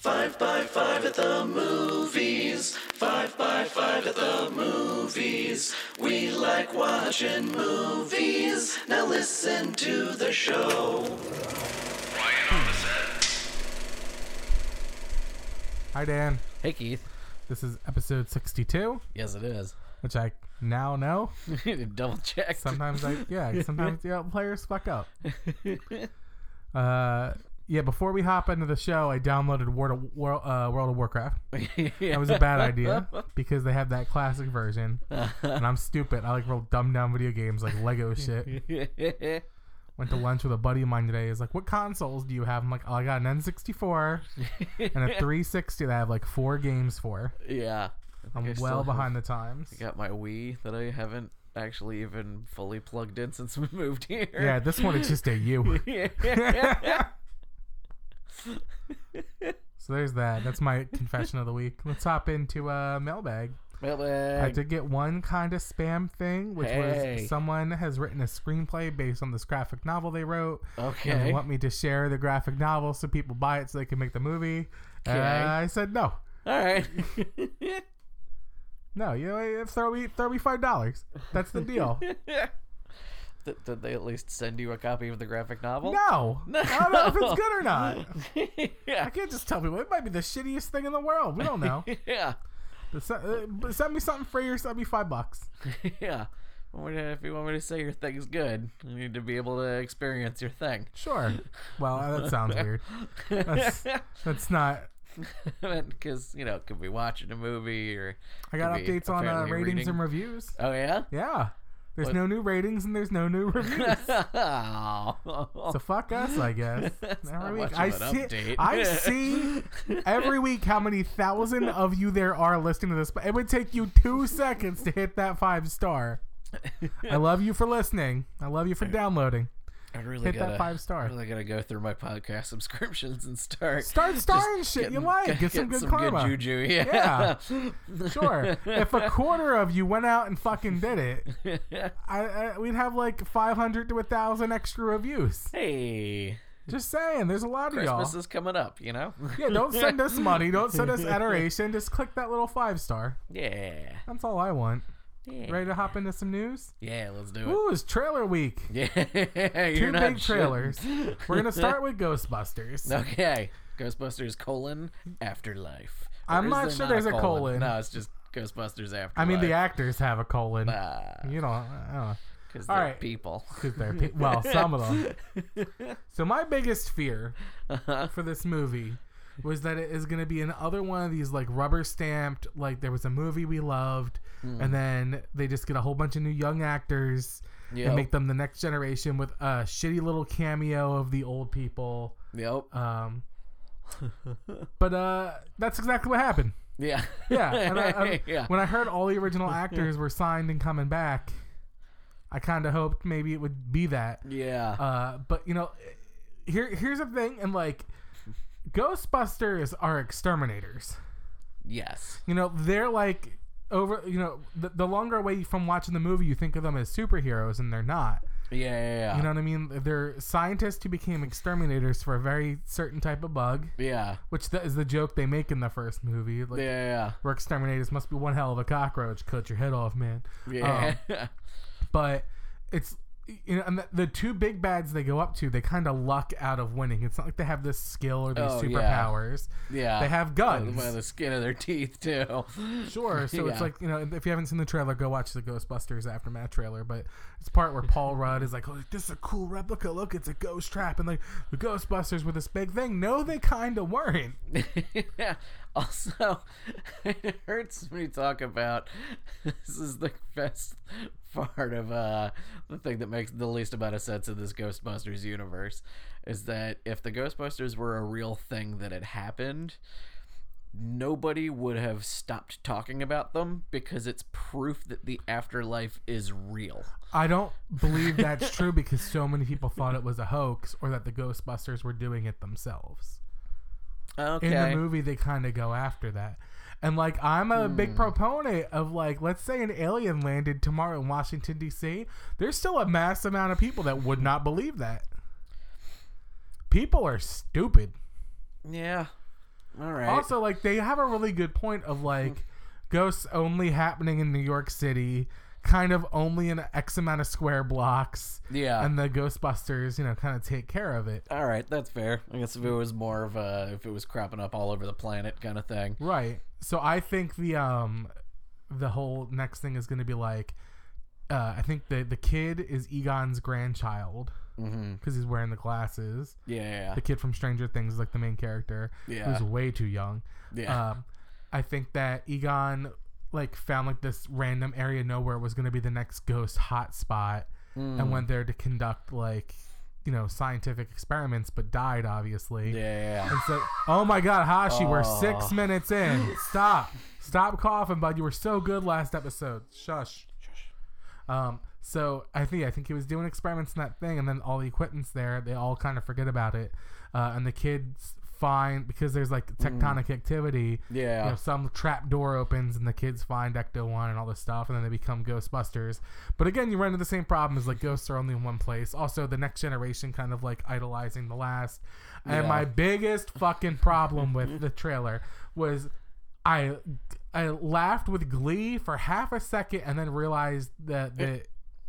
Five by five at the movies. Five by five at the movies. We like watching movies. Now listen to the show. Ryan on the set. Hi, Dan. Hey Keith. This is episode 62, Yes, it is. which I now know. Double check. Sometimes I, yeah, sometimes yeah, players fuck up. Uh, yeah. Before we hop into the show, I downloaded World of, World, uh, World of Warcraft. That was a bad idea because they have that classic version, and I'm stupid. I like real dumbed down video games like Lego shit. Went to lunch with a buddy of mine today. He's like, "What consoles do you have?" I'm like, "Oh, I got an N64 and a 360 that I have like four games for." yeah. I I'm think I well still behind the times. have- got my Wii that I haven't actually even fully plugged in since we moved here. Yeah, this one is just a U. So there's that. That's my confession of the week. Let's hop into a uh, mailbag. Mailbag. I did get one kind of spam thing, which Hey. was someone has written a screenplay based on this graphic novel they wrote. And they Okay. want me to share the graphic novel so people buy it so they can make the movie. Uh, Okay. I said no. All right. No, you know, throw me throw me five dollars. That's the deal. Th- Did they at least send you a copy of the graphic novel? No, I don't know if it's good or not. I can't just tell people it might be the shittiest thing in the world. We don't know. Yeah. But se- uh, send me something free or send me five bucks. yeah. If you want me to say your thing's good, you need to be able to experience your thing. Sure. Well, that sounds weird. That's that's not. Because, you know, could be watching a movie or. I got updates on uh, ratings reading. and reviews. Oh, yeah? Yeah. There's What? no new ratings and there's no new reviews. oh. so fuck us, I guess. Every much week I an see update. I see every week how many thousand of you there are listening to this. But it would take you two seconds to hit that five star. I love you for listening. I love you for downloading. I really Hit that gotta, five star. I really gotta go through my podcast subscriptions and start. Start starring shit you getting- like. Get some good karma. juju. Yeah. Sure. if a quarter of you went out and fucking did it, I, I we'd have like 500 to a thousand extra reviews. hey, Just saying, there's a lot of y'all. Christmas is coming up, you know? Yeah, don't send us money. Don't send us adoration. Just click that little five star. yeah. That's all I want. Yeah. Ready to hop into some news? Yeah, let's do it. Ooh, it's trailer week. Yeah. Two not big trailers. We're gonna start with Ghostbusters. Okay. Ghostbusters colon afterlife. Or I'm not sure there's a colon. No, it's just Ghostbusters afterlife. I mean, the actors have a colon. Ah, You know, don't know. because they're right. people. Because they're well, some of them. So my biggest fear for this movie was that it is going to be another one of these like rubber stamped like there was a movie we loved and then they just get a whole bunch of new young actors Yep. and make them the next generation with a shitty little cameo of the old people Yep. um but uh that's exactly what happened Yeah. yeah, and I, I- yeah. when i heard all the original actors were signed and coming back i kind of hoped maybe it would be that Yeah. uh, but you know, here here's the thing, and like, Ghostbusters are exterminators. yes. You know, they're like over. You know, the, the longer away from watching the movie, you think of them as superheroes, and they're not. Yeah. Yeah. Yeah. You know what I mean? They're scientists who became exterminators for a very certain type of bug, yeah. which is the joke they make in the first movie. Like, Yeah. we're exterminators. Must be one hell of a cockroach. Cut your head off, man. Yeah. Yeah. Um, but it's you know and the, the two big bads they go up to they kind of luck out of winning. It's not like they have this skill or these Oh, superpowers. Yeah. they have guns. By the skin of their teeth too. sure so it's like you know if you haven't seen the trailer go watch the ghostbusters aftermath trailer but it's part where paul rudd is like oh this is a cool replica. Look it's a ghost trap. And like the ghostbusters were this big thing. No they kind of weren't. Yeah. Also, it hurts you talk about this is the best part of uh the thing that makes the least amount of sense in this Ghostbusters universe is that if the Ghostbusters were a real thing that had happened, nobody would have stopped talking about them because it's proof that the afterlife is real. I don't believe that's true because so many people thought it was a hoax or that the Ghostbusters were doing it themselves. Okay. in the movie they kind of go after that and like i'm a Hmm. big proponent of like let's say an alien landed tomorrow in washington d.c there's still a mass amount of people that would not believe that people are stupid Yeah. All right. Also, like they have a really good point of like ghosts only happening in New York City, kind of only in X amount of square blocks, yeah. and the Ghostbusters, you know, kind of take care of it. All right, that's fair. I guess if it was more of a, if it was cropping up all over the planet kind of thing. Right. So I think the um the whole next thing is going to be like uh I think the the kid is Egon's grandchild Mm-hmm. because he's wearing the glasses. Yeah, The kid from Stranger Things is like the main character Yeah. who's way too young. yeah, Um I think that Egon like found like this random area nowhere was going to be the next ghost hotspot Mm. and went there to conduct like you know scientific experiments but died obviously. yeah, yeah. And so, oh my God, Hashi, we're six minutes in. Stop, stop coughing, bud. You were so good last episode. Shush. Um. So I think I think he was doing experiments in that thing, and then all the equipment's there. They all kind of forget about it, uh, and the kids find because there's like tectonic activity. Mm. Yeah. You know, some trap door opens and the kids find Ecto One and all this stuff, and then they become Ghostbusters. But again, you run into the same problem as like ghosts are only in one place. Also, the next generation kind of like idolizing the last. And Yeah. my biggest fucking problem with the trailer was I I laughed with glee for half a second and then realized that the,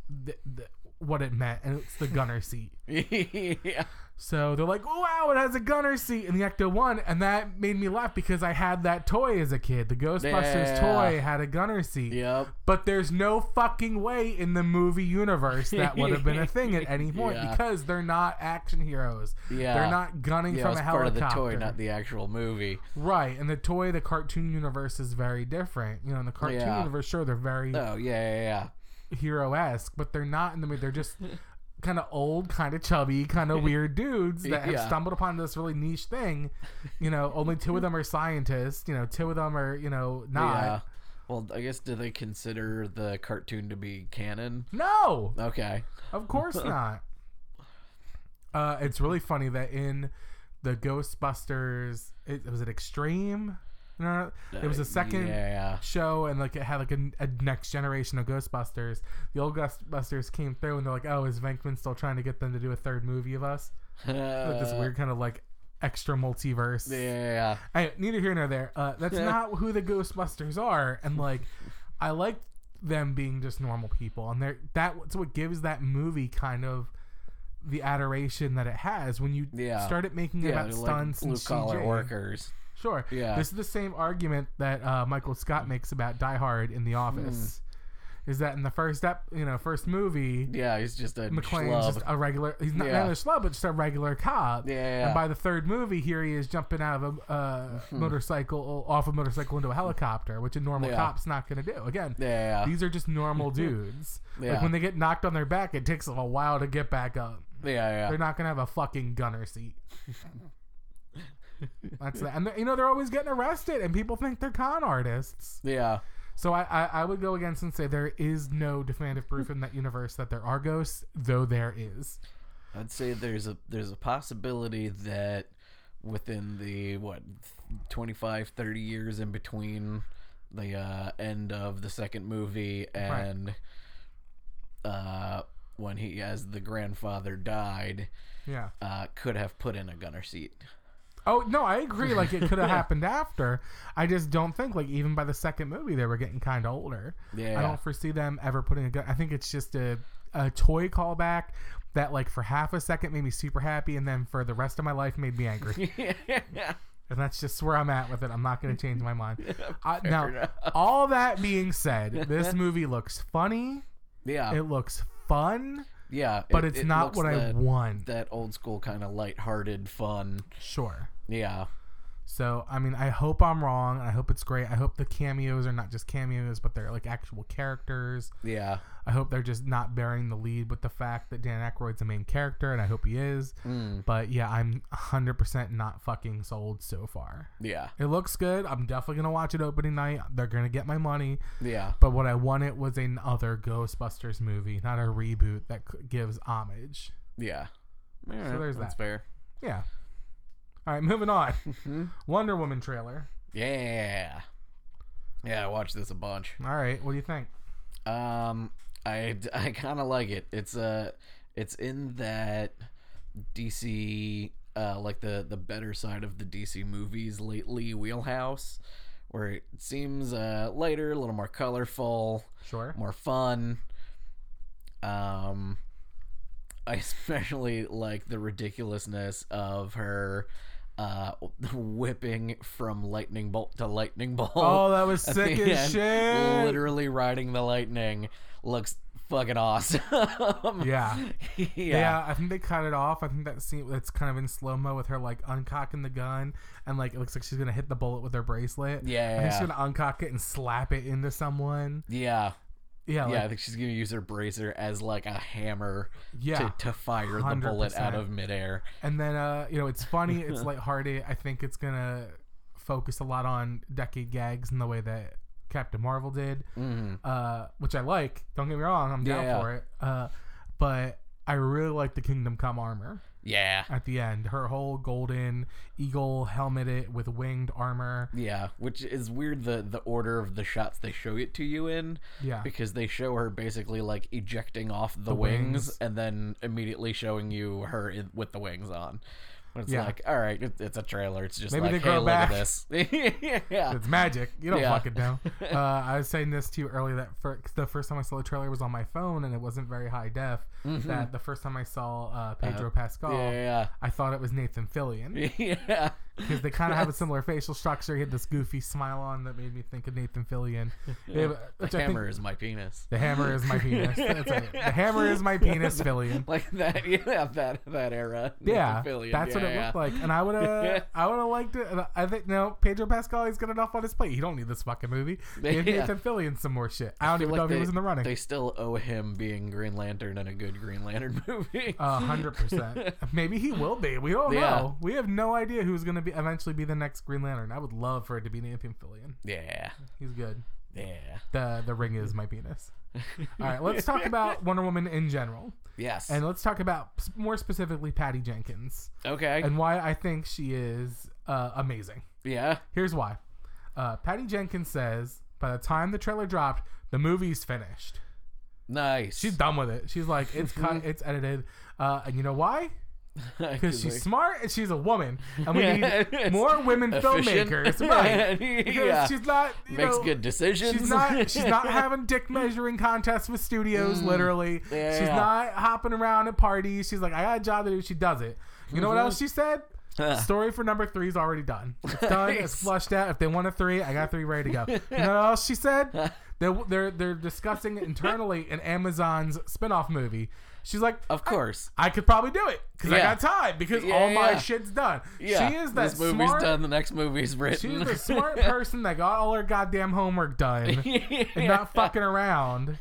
the, the what it meant, and it's the gunner seat. yeah. So they're like, oh, wow, it has a gunner seat in the Ecto 1. And that made me laugh because I had that toy as a kid. The Ghostbusters Yeah. toy had a gunner seat. Yep. But there's no fucking way in the movie universe that would have been a thing at any point Yeah. because they're not action heroes. Yeah. They're not gunning Yeah, from a part of the toy, not the actual movie. Right. And the toy, the cartoon universe is very different. You know, in the cartoon universe, sure, they're very Oh yeah, yeah, yeah. Hero esque, but they're not in the movie. They're just kind of old, kind of chubby, kind of weird dudes that have Yeah. stumbled upon this really niche thing. You know, only two of them are scientists. You know, two of them are you know not. Yeah. Well, I guess do they consider the cartoon to be canon? No, Okay. of course not. Uh, it's really funny that in the Ghostbusters, it, was it Extreme? No, it was a second Yeah. show and like it had like a, a next generation of Ghostbusters. The old Ghostbusters came through and they're like, "Oh, is Venkman still trying to get them to do a third movie of us?" Like this weird kind of like extra multiverse. Yeah. Hey, neither here nor there. Uh, that's Yeah. not who the Ghostbusters are, and like, I like them being just normal people, and they're that's what gives that movie kind of the adoration that it has when you Yeah. started making it Yeah, about stunts like and blue collar workers. Sure. Yeah. This is the same argument that uh, Michael Scott makes about Die Hard in The Office. Is that in the first ep, you know, first movie, Yeah, he's just a McClane's just a regular. He's not, Yeah. not a schlub, but just a regular cop. Yeah. And by the third movie, here he is jumping out of a uh, motorcycle, off a motorcycle into a helicopter, which a normal Yeah. cop's not going to do. Again, yeah. these are just normal dudes. Like when they get knocked on their back, it takes them a while to get back up. yeah, yeah. They're not going to have a fucking gunner seat. That's that. And you know they're always getting arrested, and people think they're con artists. Yeah. So I, I, I would go against and say there is no definitive proof in that universe that there are ghosts, though there is. I'd say there's a there's a possibility that within the what 25 30 years in between the uh, end of the second movie and uh, when he as the grandfather died Yeah. uh, could have put in a gunner seat. Oh no, I agree. Like it could have happened after. I just don't think like even by the second movie they were getting kind of older. Yeah. I don't foresee them ever putting a gun. I think it's just a a toy callback that like for half a second made me super happy, and then for the rest of my life made me angry. yeah. And that's just where I'm at with it. I'm not going to change my mind. Now, enough. all that being said, this movie looks funny. yeah. It looks fun, yeah. but it- it's it not what I want. That old school kind of lighthearted fun. Sure. Yeah. So, I mean, I hope I'm wrong. I hope it's great. I hope the cameos are not just cameos, but they're like actual characters. Yeah. I hope they're just not bearing the lead with the fact that Dan Aykroyd's the main character, and I hope he is. Mm. But yeah, I'm 100% not fucking sold so far. Yeah. It looks good. I'm definitely going to watch it opening night. They're going to get my money. Yeah. But what I wanted was another Ghostbusters movie, not a reboot that gives homage. Yeah. Alright, there's that's that. fair. Yeah. All right, moving on. Mm-hmm. Wonder Woman trailer. Yeah. Yeah, I watched this a bunch. All right, what do you think? Um, I, I kind of like it. It's uh, it's in that DC uh, like the the better side of the DC movies lately wheelhouse, where it seems uh, lighter, a little more colorful, Sure. more fun. Um, I especially like the ridiculousness of her uh whipping from lightning bolt to lightning bolt. Oh, that was sick as shit. Literally riding the lightning looks fucking awesome. Yeah. yeah. Yeah, I think they cut it off. I think that scene that's kind of in slow mo with her like uncocking the gun and like it looks like she's gonna hit the bullet with her bracelet. Yeah, I think she's gonna uncock it and slap it into someone. Yeah. Yeah, Yeah, like, I think she's gonna use her bracer as like a hammer Yeah, to, to fire the bullet out of midair. and then uh, you know, it's funny, it's lighthearted. I think it's gonna focus a lot on decade gags in the way that Captain Marvel did, hmm uh, which I like. Don't get me wrong, I'm down Yeah. for it. Uh, but I really like the Kingdom Come armor. Yeah. at the end. Her whole golden eagle helmeted with winged armor. Yeah, which is weird the the order of the shots they show it to you in Yeah. because they show her basically like ejecting off the, The wings, wings. and then immediately showing you her in, with the wings on. It's Yeah. like, all right, it, it's a trailer. It's just Maybe like, they hey, grow look back. at this. yeah. It's magic. You don't Yeah. fucking know. Uh, I was saying this to you earlier that for, the first time I saw the trailer was on my phone and it wasn't very high def. That the first time I saw uh, Pedro Pascal, Mm-hmm. Yeah, I thought it was Nathan Fillion yeah. Because they kind of have a similar facial structure. He had this goofy smile on that made me think of Nathan Fillion. Yeah, but- The which I think- hammer is my penis. the hammer is my penis. That's it. The hammer is my penis, Fillion. Like that, yeah, that that era. Yeah, Nathan Fillion, that's what it yeah. looked like, and I would have, I would have liked it. And I think no, Pedro Pascal, he's got enough on his plate. He don't need this fucking movie. Give Yeah. Nathan Fillion some more shit. I don't feel even like know if they, he was in the running. They still owe him being Green Lantern in a good Green Lantern movie. A hundred percent. Maybe he will be. We don't Yeah. know. We have no idea who's gonna be eventually be the next Green Lantern. I would love for it to be Nathan Fillion. yeah, He's good. yeah. The the ring is my penis. All right, let's talk about Wonder Woman in general, Yes. and let's talk about more specifically Patty Jenkins okay. and why I think she is uh, amazing. yeah. Here's why. Uh, Patty Jenkins says by the time the trailer dropped, the movie's finished. Nice. She's done with it. She's like, it's cut, it's edited. Uh, and you know why? Because she's smart and she's a woman, and we need more women Efficient. filmmakers, right? Because yeah. she's not you makes know, good decisions. She's not. She's not having dick measuring contests with studios. Literally, Mm. Yeah, she's yeah. not hopping around at parties. She's like, I got a job to do. She does it. You know what Mm-hmm. else she said? Story for number three is already done. It's done. It's flushed out. If they want a three, I got three ready to go. You know what else she said? They're they're, they're discussing internally an Amazon's spinoff movie. She's like, Of course. I could probably do it because I got time because Yeah, all my yeah. shit's done. Yeah. She is that this movie's smart. done. The next movie's written. She's the smart person that got all her goddamn homework done and not fucking around.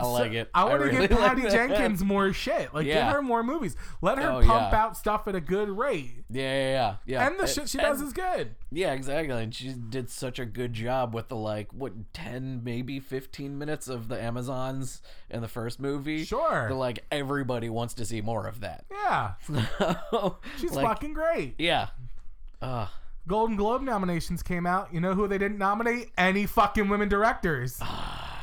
I like it. I want to really give Patty. Jenkins more shit. Like, Yeah. give her more movies. Let her Oh, pump yeah. out stuff at a good rate. Yeah, yeah, yeah. yeah. And the shit she does is good. Yeah, exactly. And she did such a good job with the like what ten, maybe fifteen minutes of the Amazons in the first movie. Sure. That, like everybody wants to see more of that. Yeah. She's Like, fucking great. Yeah. Uh, Golden Globe nominations came out. You know who they didn't nominate? Any fucking women directors.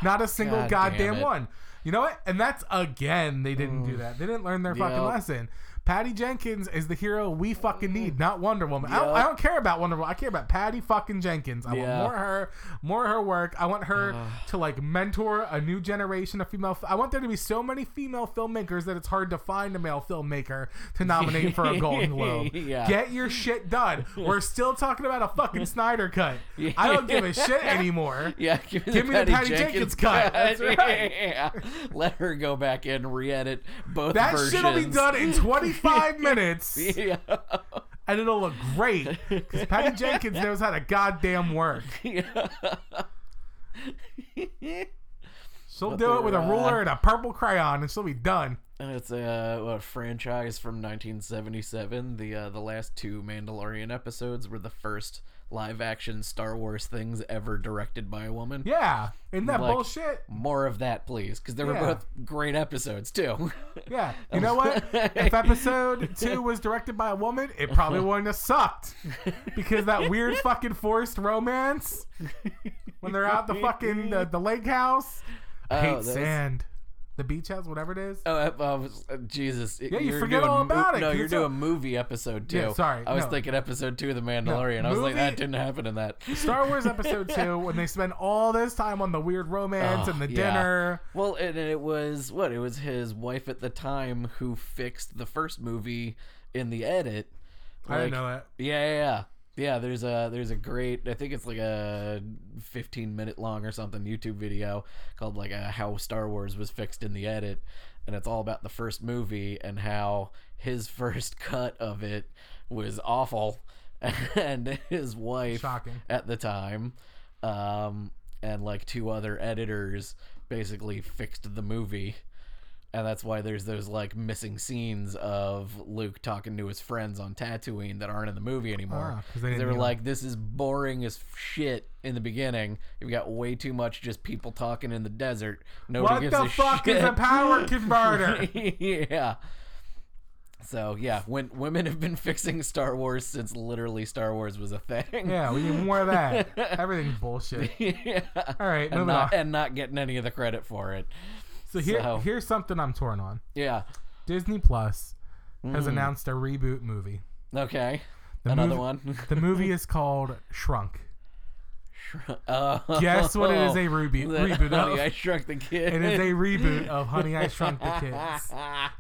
Not a single God goddamn one. You know what? And that's again, they didn't do that. They didn't learn their fucking Yep. lesson. Patty Jenkins is the hero we fucking need, not Wonder Woman. I, don't, I don't care about Wonder Woman. I care about Patty fucking Jenkins. I Yeah. want more of her, more of her work. I want her to like mentor a new generation of female. I want there to be so many female filmmakers that it's hard to find a male filmmaker to nominate for a Golden Globe. Yeah. Get your shit done. We're still talking about a fucking Snyder cut. I don't give a shit anymore. yeah, give me, Give me the Patty Jenkins cut. That's right. Yeah. Let her go back and re-edit both That versions. shit'll be done in 25 minutes, Yeah. and it'll look great. Because Patty Jenkins knows how to goddamn work. She'll But do it with a they're, uh, ruler and a purple crayon, and she'll be done. And it's a, what, franchise from 1977. The uh, the last two Mandalorian episodes were the first live action Star Wars things ever directed by a woman. Yeah, isn't that Like- bullshit? More of that, please, because they were Yeah. both great episodes too. Yeah. You know what? If episode two was directed by a woman, it probably wouldn't have sucked. Because that weird fucking forced romance when they're out the fucking the, the lake house. I Oh, hate sand. The beach house, whatever it is. Oh, uh, uh, Jesus! Yeah, you You're forget doing all about it, No, you're it's a- doing movie episode two. Yeah, sorry, I was no. thinking episode two of The Mandalorian. I was like, that didn't happen in that. Star Wars Episode Two, when they spend all this time on the weird romance Oh, and the yeah. dinner. Well, and it was what? It was his wife at the time who fixed the first movie in the edit. I didn't know that. Yeah, yeah, yeah. Yeah, there's a there's a great I think it's like a 15 minute long or something YouTube video called like a how Star Wars was fixed in the edit and it's all about the first movie and how his first cut of it was awful and his wife Shocking. at the time um and like two other editors basically fixed the movie and that's why there's those like missing scenes of Luke talking to his friends on Tatooine that aren't in the movie anymore. Ah, they they, were like, "This is boring as shit." In the beginning, you've got way too much just people talking in the desert. Nobody What gives the a fuck shit. is a power converter? yeah. So yeah, when women have been fixing Star Wars since literally Star Wars was a thing. yeah, we need more of that. Everything's bullshit. yeah. All right, And moving not, on. and not getting any of the credit for it. So here, so- here's something I'm torn on. Yeah. Disney Plus has Mm. announced a reboot movie. Okay. The Another movie- one. The movie is called Shrunk. Uh, Guess what it is a reboot, That- reboot Honey, of? I Shrunk the Kid. It is a reboot of Honey I Shrunk the Kids.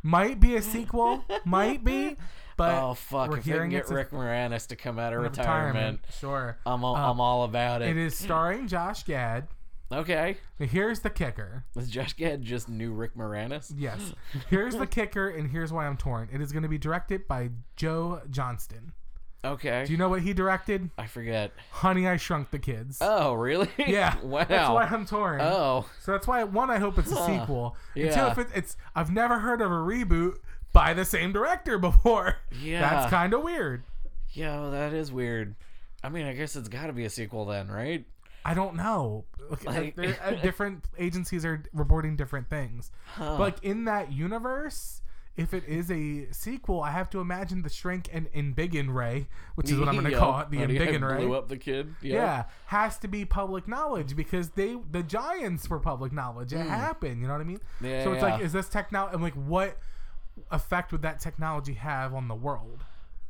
Might be a sequel, might be, but oh fuck! we're If they can get Rick Moranis to come out of a retirement, Sure. I'm all, Uh, I'm all about it. It is starring Josh Gad. Okay, Here's the kicker. is Josh Gad just new Rick Moranis? Yes. Here's the kicker, and here's why I'm torn. It is going to be directed by Joe Johnston. Okay, Do you know what he directed? I forget. Honey, I Shrunk the Kids. Oh really? yeah. wow. That's why I'm torn. oh So that's why one, I hope it's a Huh. sequel. And two, if it, it's I've never heard of a reboot by the same director before. Yeah. That's kind of weird. yo, that is weird. I mean, I guess it's got to be a sequel then, right? I don't know. Like, Like- there- uh, different agencies are reporting different things. Huh. But like in that universe, if it is a sequel, I have to imagine the Shrink and Embiggen Ray, which is what I'm going to Yup. call it, the Embiggen Ray. blew up the kid. Yup. Yeah, has to be public knowledge because they the giants were public knowledge. It happened. You know what I mean? Yeah, so it's like, is this technology? And like, what effect would that technology have on the world?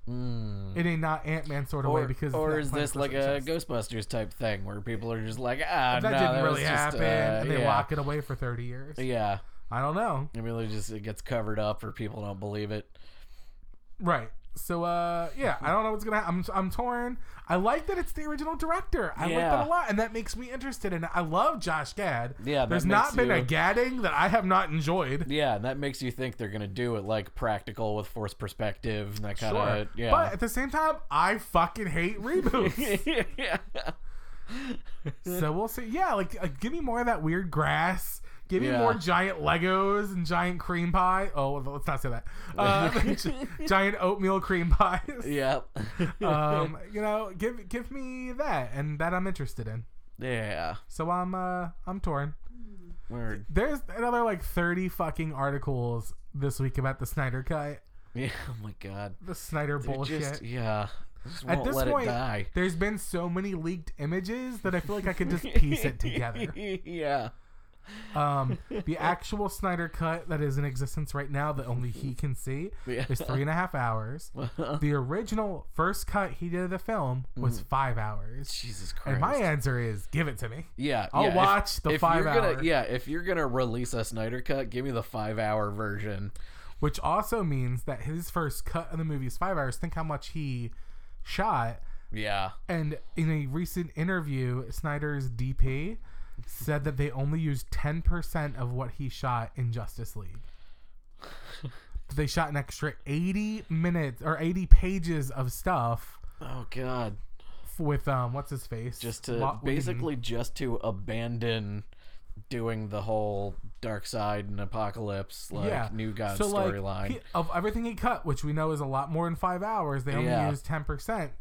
Mm. In a not Ant Man sort of way, because or is this like a. Ghostbusters type thing where people are just like, ah, that no, didn't that really was just, happen, uh, and they yeah. lock it away for thirty years? Yeah, I don't know. it really just it gets covered up or people don't believe it. Right. So uh yeah, I don't know what's gonna happen. I'm I'm torn. I like that it's the original director. I like Yeah. that a lot, and that makes me interested And. I love Josh Gad. Yeah, that There's makes not been a you- gadding that I have not enjoyed. Yeah, and that makes you think they're gonna do it like practical with forced perspective and that kind of Sure. yeah. But at the same time, I fucking hate reboots. yeah. so we'll see. Yeah, like, like give me more of that weird grass. Give me Yeah. more giant Legos and giant cream pie. Oh, let's not say that. Uh, giant oatmeal cream pies. Yep. Um, you know, give give me that, and that I'm interested in. yeah. So I'm uh I'm torn. Word. There's another like 30 fucking articles this week about the Snyder cut. Yeah. Oh my god. The Snyder They're bullshit. Just, yeah. Just At this let point, it die. there's been so many leaked images that I feel like I could just piece it together. yeah. Um, the actual Snyder cut that is in existence right now that only he can see Yeah. is three and a half hours. The original first cut he did of the film was five hours. Jesus Christ. And my answer is give it to me. Yeah, I'll yeah, if- watch the if five you're gonna, hour. Yeah, if you're gonna release a Snyder cut, give me the five hour version. Which also means that his first cut of the movie is five hours. Think how much he shot. Yeah, And in a recent interview, Snyder's DP said that they only used 10% of what he shot in Justice League. they shot an extra 80 minutes or 80 pages of stuff Oh God, with um what's his face? just to Whedon. basically just to abandon doing the whole dark side and apocalypse like yeah. new god so storyline. he- of everything he cut, which we know is a lot more than 5 hours, they only Yeah. used 10%.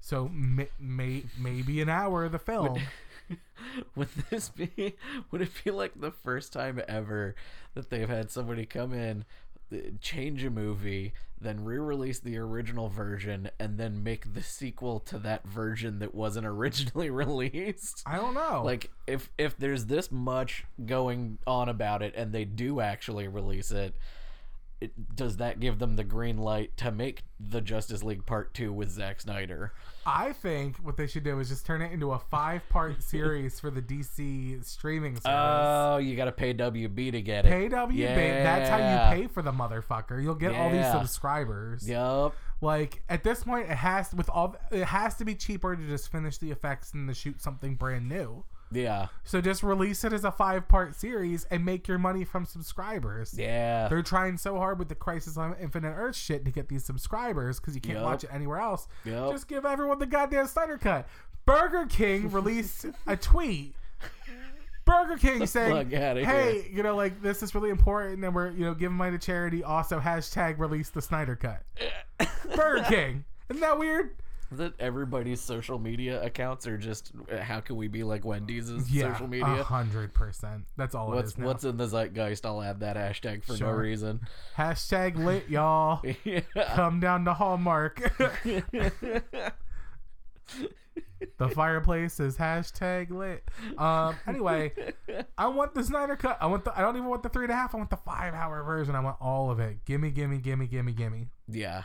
So may, may, maybe an hour of the film. would this be? Would it be like the first time ever that they've had somebody come in? uh, change a movie, then re-release the original version, and then make the sequel to that version that wasn't originally released. I don't know. Like if if there's this much going on about it, and they do actually release it. It, does that give them the green light to make the Justice League Part Two with Zack Snyder? I think what they should do is just turn it into a five-part series for the DC streaming service. Oh, you got to pay WB to get it. pay WB. That's how you pay for the motherfucker. You'll get all these subscribers. Yep. Like at this point, it has with all it has to be cheaper to just finish the effects and to shoot something brand new. Yeah. So just release it as a five-part series and make your money from subscribers. Yeah. They're trying so hard with the Crisis on Infinite Earth shit to get these subscribers because you can't Yup. watch it anywhere else. Yup. Just give everyone the goddamn Snyder cut. Burger King released a tweet. Burger King saying, "Hey, you know, like this is really important, and we're you know giving money to charity. Also, hashtag release the Snyder cut." Burger King, isn't that weird? That everybody's social media accounts are just how can we be like Wendy's Yeah, social a media? hundred percent. That's all What's is now. what's in the zeitgeist? I'll add that hashtag for no reason. hashtag lit, y'all. yeah. Come down to Hallmark. the fireplace is hashtag lit. Um. Anyway, I want the Snyder cut. I want the. I don't even want the three and a half. I want the five hour version. I want all of it. Gimme, gimme, gimme, gimme, gimme. Yeah.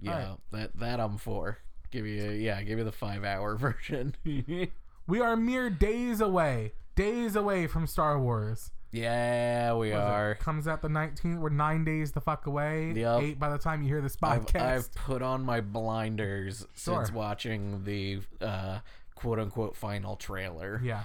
Yeah. Alright. That that I'm for. Give you yeah, give you the five hour version. We are mere days away. Days away from Star Wars. yeah, we What are. Comes out the 19th. We're nine days the fuck away. Yep. Eight by the time you hear this I've, podcast. I've put on my blinders since watching the uh, quote unquote final trailer. Yeah.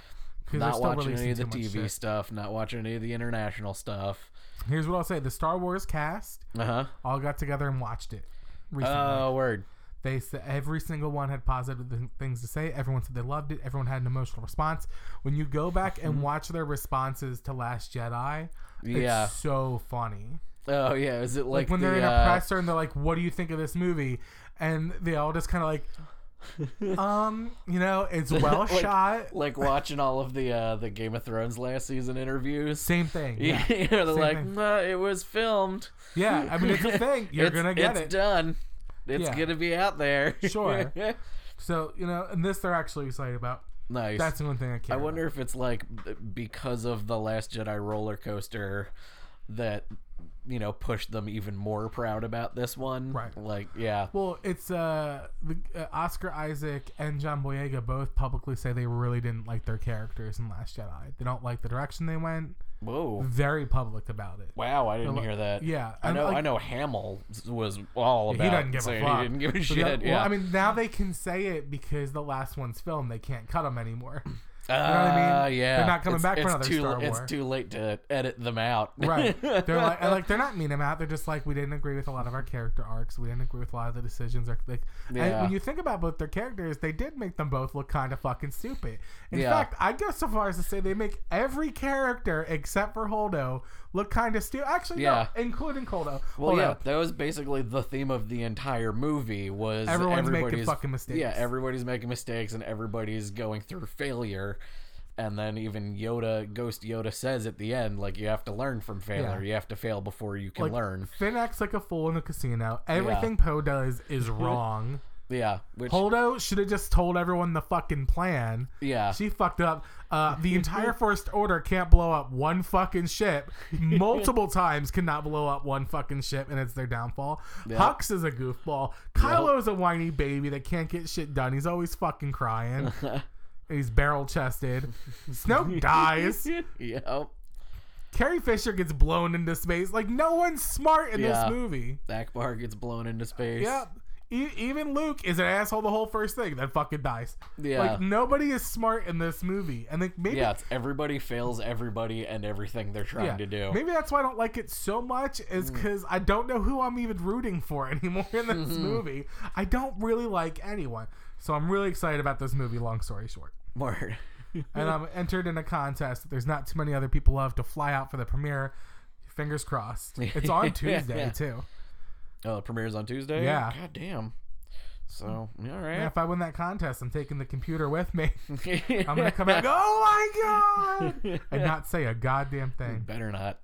Not watching any of the releasing too much TV shit. stuff, not watching any of the international stuff. Here's what I'll say: the Star Wars cast Uh huh. all got together and watched it recently. Oh, word. They said every single one had positive th- things to say. Everyone said they loved it. Everyone had an emotional response. When you go back Mm-hmm. and watch their responses to Last Jedi, Yeah. it's so funny. Oh, yeah. Is it Like, like, when the, they're in a uh, presser and they're like, "What do you think of this movie?" and they all just kind of like, um, you know, it's well Like- shot. like watching all of the uh, the Game of Thrones last season interviews? Same thing. Yeah, Yeah, they're Same like, "Nah, it was filmed. yeah. I mean, it's a thing. You're it's, gonna get it's it. done. It's Yeah. gonna be out there. Sure. So you know, and this they're actually excited about. nice. That's the one thing I care. I wonder about. if it's like because of the Last Jedi roller coaster that you know push them even more proud about this one. Right. Like, yeah. Well, it's uh, the, uh, Oscar Isaac and John Boyega both publicly say they really didn't like their characters in Last Jedi. They don't like the direction they went. Whoa. Very public about it. Wow, I didn't They're hear that. Yeah, I know. like- I know. Hamill was all He about doesn't give a fuck. he didn't give a shit. that- well, yeah. I mean, now they can say it because the last one's filmed. They can't cut them anymore. Uh, what I mean? Yeah. They're not coming It's- back for it's another too, Star It's too late to edit them out. right. They're like, like they're not mean them out. They're just like we didn't agree with a lot of our character arcs. We didn't agree with a lot of the decisions. Or like, and Yeah. when you think about both their characters, they did make them both look kind of fucking stupid. In Yeah. fact, I go so far as to say they make every character except for Holdo look kind of stupid. Actually, Yeah. no, including Holdo. Well, Holdo. yeah, that was basically the theme of the entire movie. Was Everyone's making everybody's- fucking mistakes. Yeah, everybody's making mistakes and everybody's going through failure. And then even Yoda, Ghost Yoda says at the end, like you have to learn from failure. Yeah. You have to fail before you can Like, learn. Finn acts like a fool in the casino. Everything Poe does is wrong. Yeah, which Holdo should have just told everyone the fucking plan. yeah, She fucked up. Uh, the entire First Order can't blow up one fucking ship. Multiple times cannot blow up one fucking ship, and it's their downfall. Yep. Hux is a goofball. Kylo's a whiny baby that can't get shit done. He's always fucking crying. He's barrel chested. Snoke dies. yep. Carrie Fisher gets blown into space. Like no one's smart in Yeah. this movie. Ackbar gets blown into space. Yep. E- even Luke is an asshole the whole first thing, then fucking dies. Yeah. Like nobody is smart in this movie, and like maybe Yeah, it's everybody fails everybody and everything they're trying yeah, to do. maybe that's why I don't like it so much is Mm. because I don't know who I'm even rooting for anymore in this Mm-hmm. movie. I don't really like anyone, so I'm really excited about this movie. Long story short, Word. and I'm entered in a contest that there's not too many other people love to fly out for the premiere. Fingers crossed. It's on Tuesday Yeah. too. Oh, the premiere's on Tuesday. Yeah. God damn. So all Yeah, right. if I win that contest, I'm taking the computer with me. I'm gonna come go, oh my god, and not say a goddamn thing. Better not.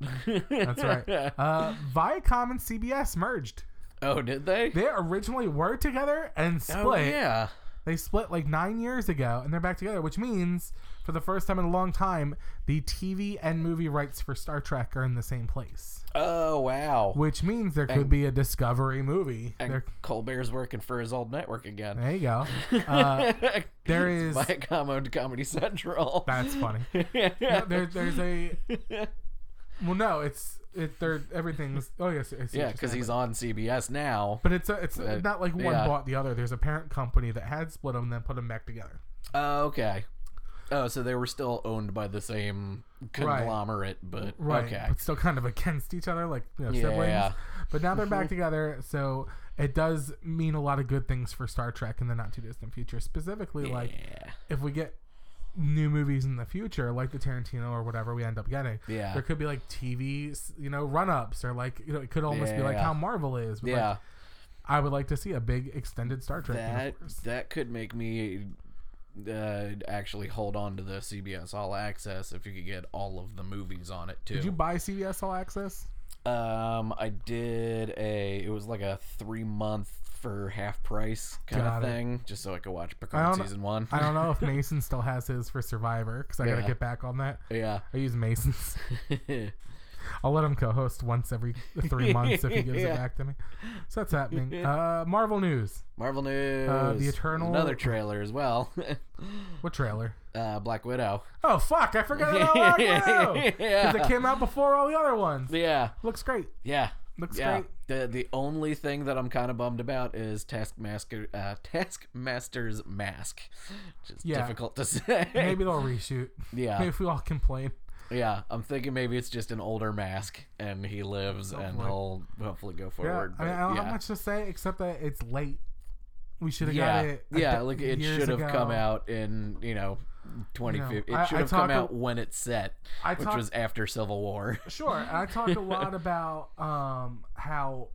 That's right. Uh, Viacom and CBS merged. oh, did they? They originally were together and split. Oh yeah. They split like nine years ago, and they're back together, which means for the first time in a long time, the TV and movie rights for Star Trek are in the same place. Oh wow. Which means there could And- be a Discovery movie. And There, Colbert's working for his old network again. there you go. Uh, there is. Viacom owned Comedy Central. That's funny. No, there, there's a. Well, no, it's it. There, everything's. Oh yes, I yeah, because he's on CBS now. But it's a, it's Uh, not like one yeah. bought the other. There's a parent company that had split them, and then put them back together. Oh, okay. Oh, so they were still owned by the same conglomerate, but Right, okay. but still kind of against each other, like you know, siblings. Yeah. But now they're back together, so it does mean a lot of good things for Star Trek in the not too distant future. Specifically, like if we get new movies in the future, like the Tarantino or whatever we end up getting, Yeah. there could be like TV, you know, run ups or like you know, it could almost be like Yeah. how Marvel is. But Yeah. like, I would like to see a big extended Star Trek that that could make me uh, actually hold on to the CBS All Access if you could get all of the movies on it too. Did you buy CBS All Access? Um, I did a. It was like a three month for half price kind Got of it. thing, just so I could watch I Picard don't- season one. I don't know if Mason still has his for Survivor because I gotta get back on that. yeah. I use Mason's. I'll let him co-host once every three months if he gives Yeah. it back to me. So that's happening. Uh, Marvel news. Marvel news. Uh, The Eternal- Another trailer as well. What trailer? uh, Black Widow. Oh fuck! I forgot about Black Widow because yeah. it came out before all the other ones. Yeah. Looks great. Yeah. Looks yeah. great. The the only thing that I'm kind of bummed about is Taskmaster uh, Taskmaster's mask. Is Yeah. difficult to say. Maybe they'll reshoot. Yeah. Maybe if we all complain. Yeah. I'm thinking maybe it's just an older mask and he lives and Hopefully. he'll hopefully go Yeah. forward. I mean, I don't yeah. have much to say except that it's late. We should have yeah, got it. yeah, like it should have come out in you know, twenty fifty. I- It should have come a- out when it's set, I which talk- was after Civil War. Sure. I talk a lot about um, how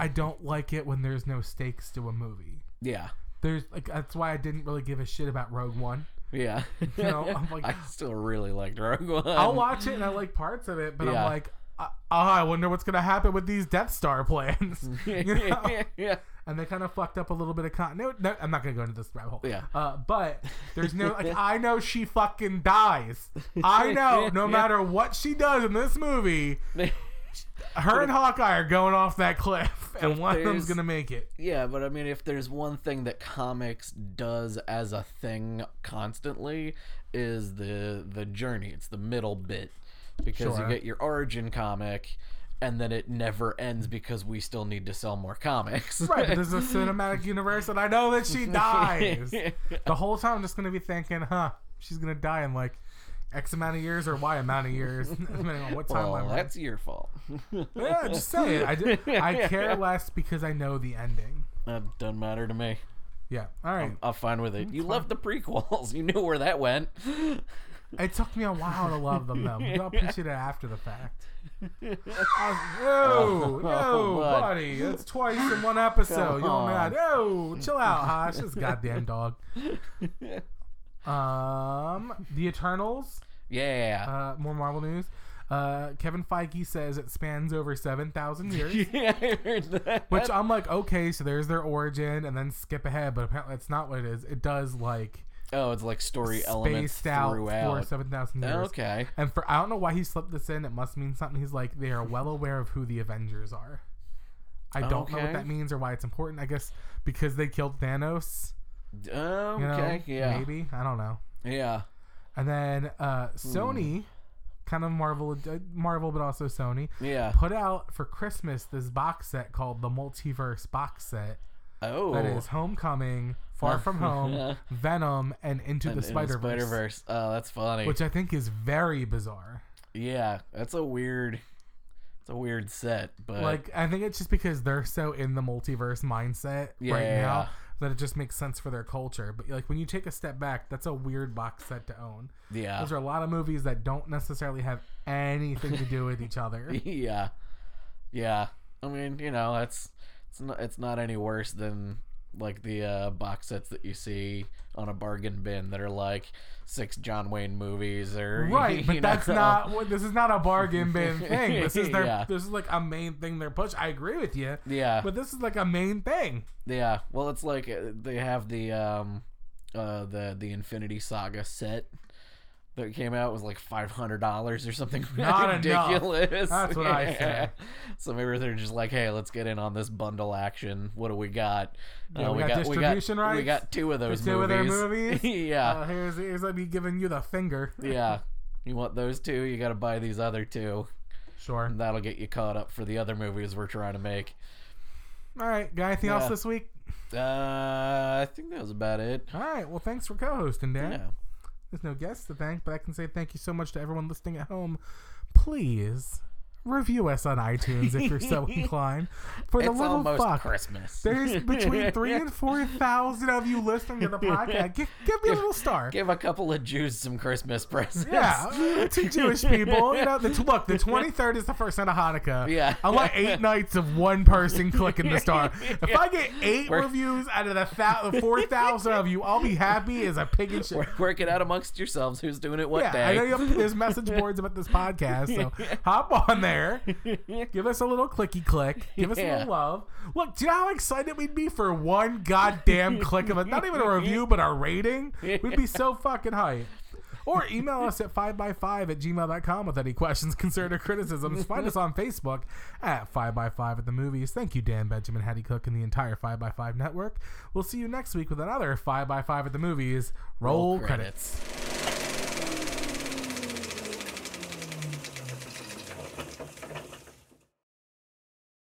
I don't like it when there's no stakes to a movie. yeah, There's like that's why I didn't really give a shit about Rogue One. Yeah. You know, I'm like- I still really liked Rogue One. I'll watch it and I like parts of it, but Yeah. I'm like, oh, I wonder what's gonna happen with these Death Star plans. you know? yeah, And they kind of fucked up a little bit of continuity. No, I'm not gonna go into this rabbit hole. Yeah. Uh, but there's no like I know she fucking dies. I know no matter what she does in this movie, her and Hawkeye are going off that cliff, and one of them's there's- gonna make it. yeah. But I mean, if there's one thing that comics does as a thing constantly, is the the journey. It's the middle bit because Sure. you get your origin comic. And then it never ends because we still need to sell more comics. Right, but there's a cinematic universe, and I know that she dies. the whole time, I'm just gonna be thinking, huh, she's gonna die in like X amount of years or Y amount of years, depending on what timeline. well, in. that's your fault. Yeah, just say it. I, I care less because I know the ending. That doesn't matter to me. Yeah. All right. I'm fine with it. Mm, you loved the prequels. You knew where that went. It took me a while to love them, though. You appreciate it after the fact. I was, no, no, Oh, bud. Oh, buddy. It's twice in one episode. You're mad. No, chill out, Hosh. This goddamn dog. Um, The Eternals. Yeah. Uh, more Marvel news. Uh, Kevin Feige says it spans over seven thousand years. yeah, I heard that. Which I'm like, okay, so there's their origin, and then skip ahead, but apparently that's not what it is. It does like oh, it's like story elements out for throughout. seven thousand years. Okay. And for I don't know why he slipped this in. It must mean something. He's like they are well aware of who the Avengers are. I don't know what that means or why it's important. I guess because they killed Thanos. Okay. You know, yeah. maybe I don't know. Yeah. And then uh, Hmm. Sony, kind of Marvel, uh, Marvel, but also Sony, Yeah. put out for Christmas this box set called the Multiverse box set. Oh. That is Homecoming, Far From Home, Venom, and Into the Spider Spider Verse. Oh, that's funny. which I think is very bizarre. yeah, that's a weird. It's a weird set, but like I think it's just because they're so in the multiverse mindset right Yeah. now that it just makes sense for their culture. But like when you take a step back, that's a weird box set to own. yeah, Those are a lot of movies that don't necessarily have anything to do with each other. yeah, yeah. I mean, you know, it's it's not it's not any worse than like the uh, box sets that you see on a bargain bin that are like six John Wayne movies or Right, but that's know. not what this is not a bargain bin thing. This is their Yeah. this is like a main thing they're pushing. I agree with you. Yeah, But this is like a main thing. yeah. Well, it's like uh, they have the um, uh, the the Infinity Saga set that came out was like five hundred dollars or something Not enough. ridiculous. That's what I say. So maybe they're just like, hey, let's get in on this bundle action. What do we got? Yeah, Uh, we got distribution we got, We got two of those two movies. of their movies. yeah, Uh, here's here's me giving you the finger. yeah. You want those two? You got to buy these other two. Sure. And that'll get you caught up for the other movies we're trying to make. All right. Got anything else this week? Uh, I think that was about it. All right. Well, thanks for co-hosting, Dan. Yeah. There's no guests to thank, but I can say thank you so much to everyone listening at home. Please review us on iTunes if you're so inclined. For the It's little fuck. Christmas. There's between three and four thousand of you listening to the podcast. Give, give me a little star. Give a couple of Jews some Christmas presents. Yeah, to Jewish people. You know, the, look, the 23rd is the first night of Hanukkah. Yeah. I want eight nights of one person clicking the star. If I get 8 We're- reviews out of the the 4,000 of you, I'll be happy as a pig in shit. Work, work it out amongst yourselves. Who's doing it what Yeah, day? I know you have, there's message boards about this podcast, so hop on there. Give us a little clicky click. Give us a little love. Look, do you know how excited we'd be for one goddamn click of it? Not even a review, but a rating? We'd be so fucking hyped. Or email us at 5by5 at gmail.com with any questions, concerns, or criticisms. Find us on Facebook at 5by5 at the movies. Thank you, Dan Benjamin, Hattie Cook, and the entire 5by5 network. We'll see you next week with another 5by5 at the movies. Roll, Roll credits. credits.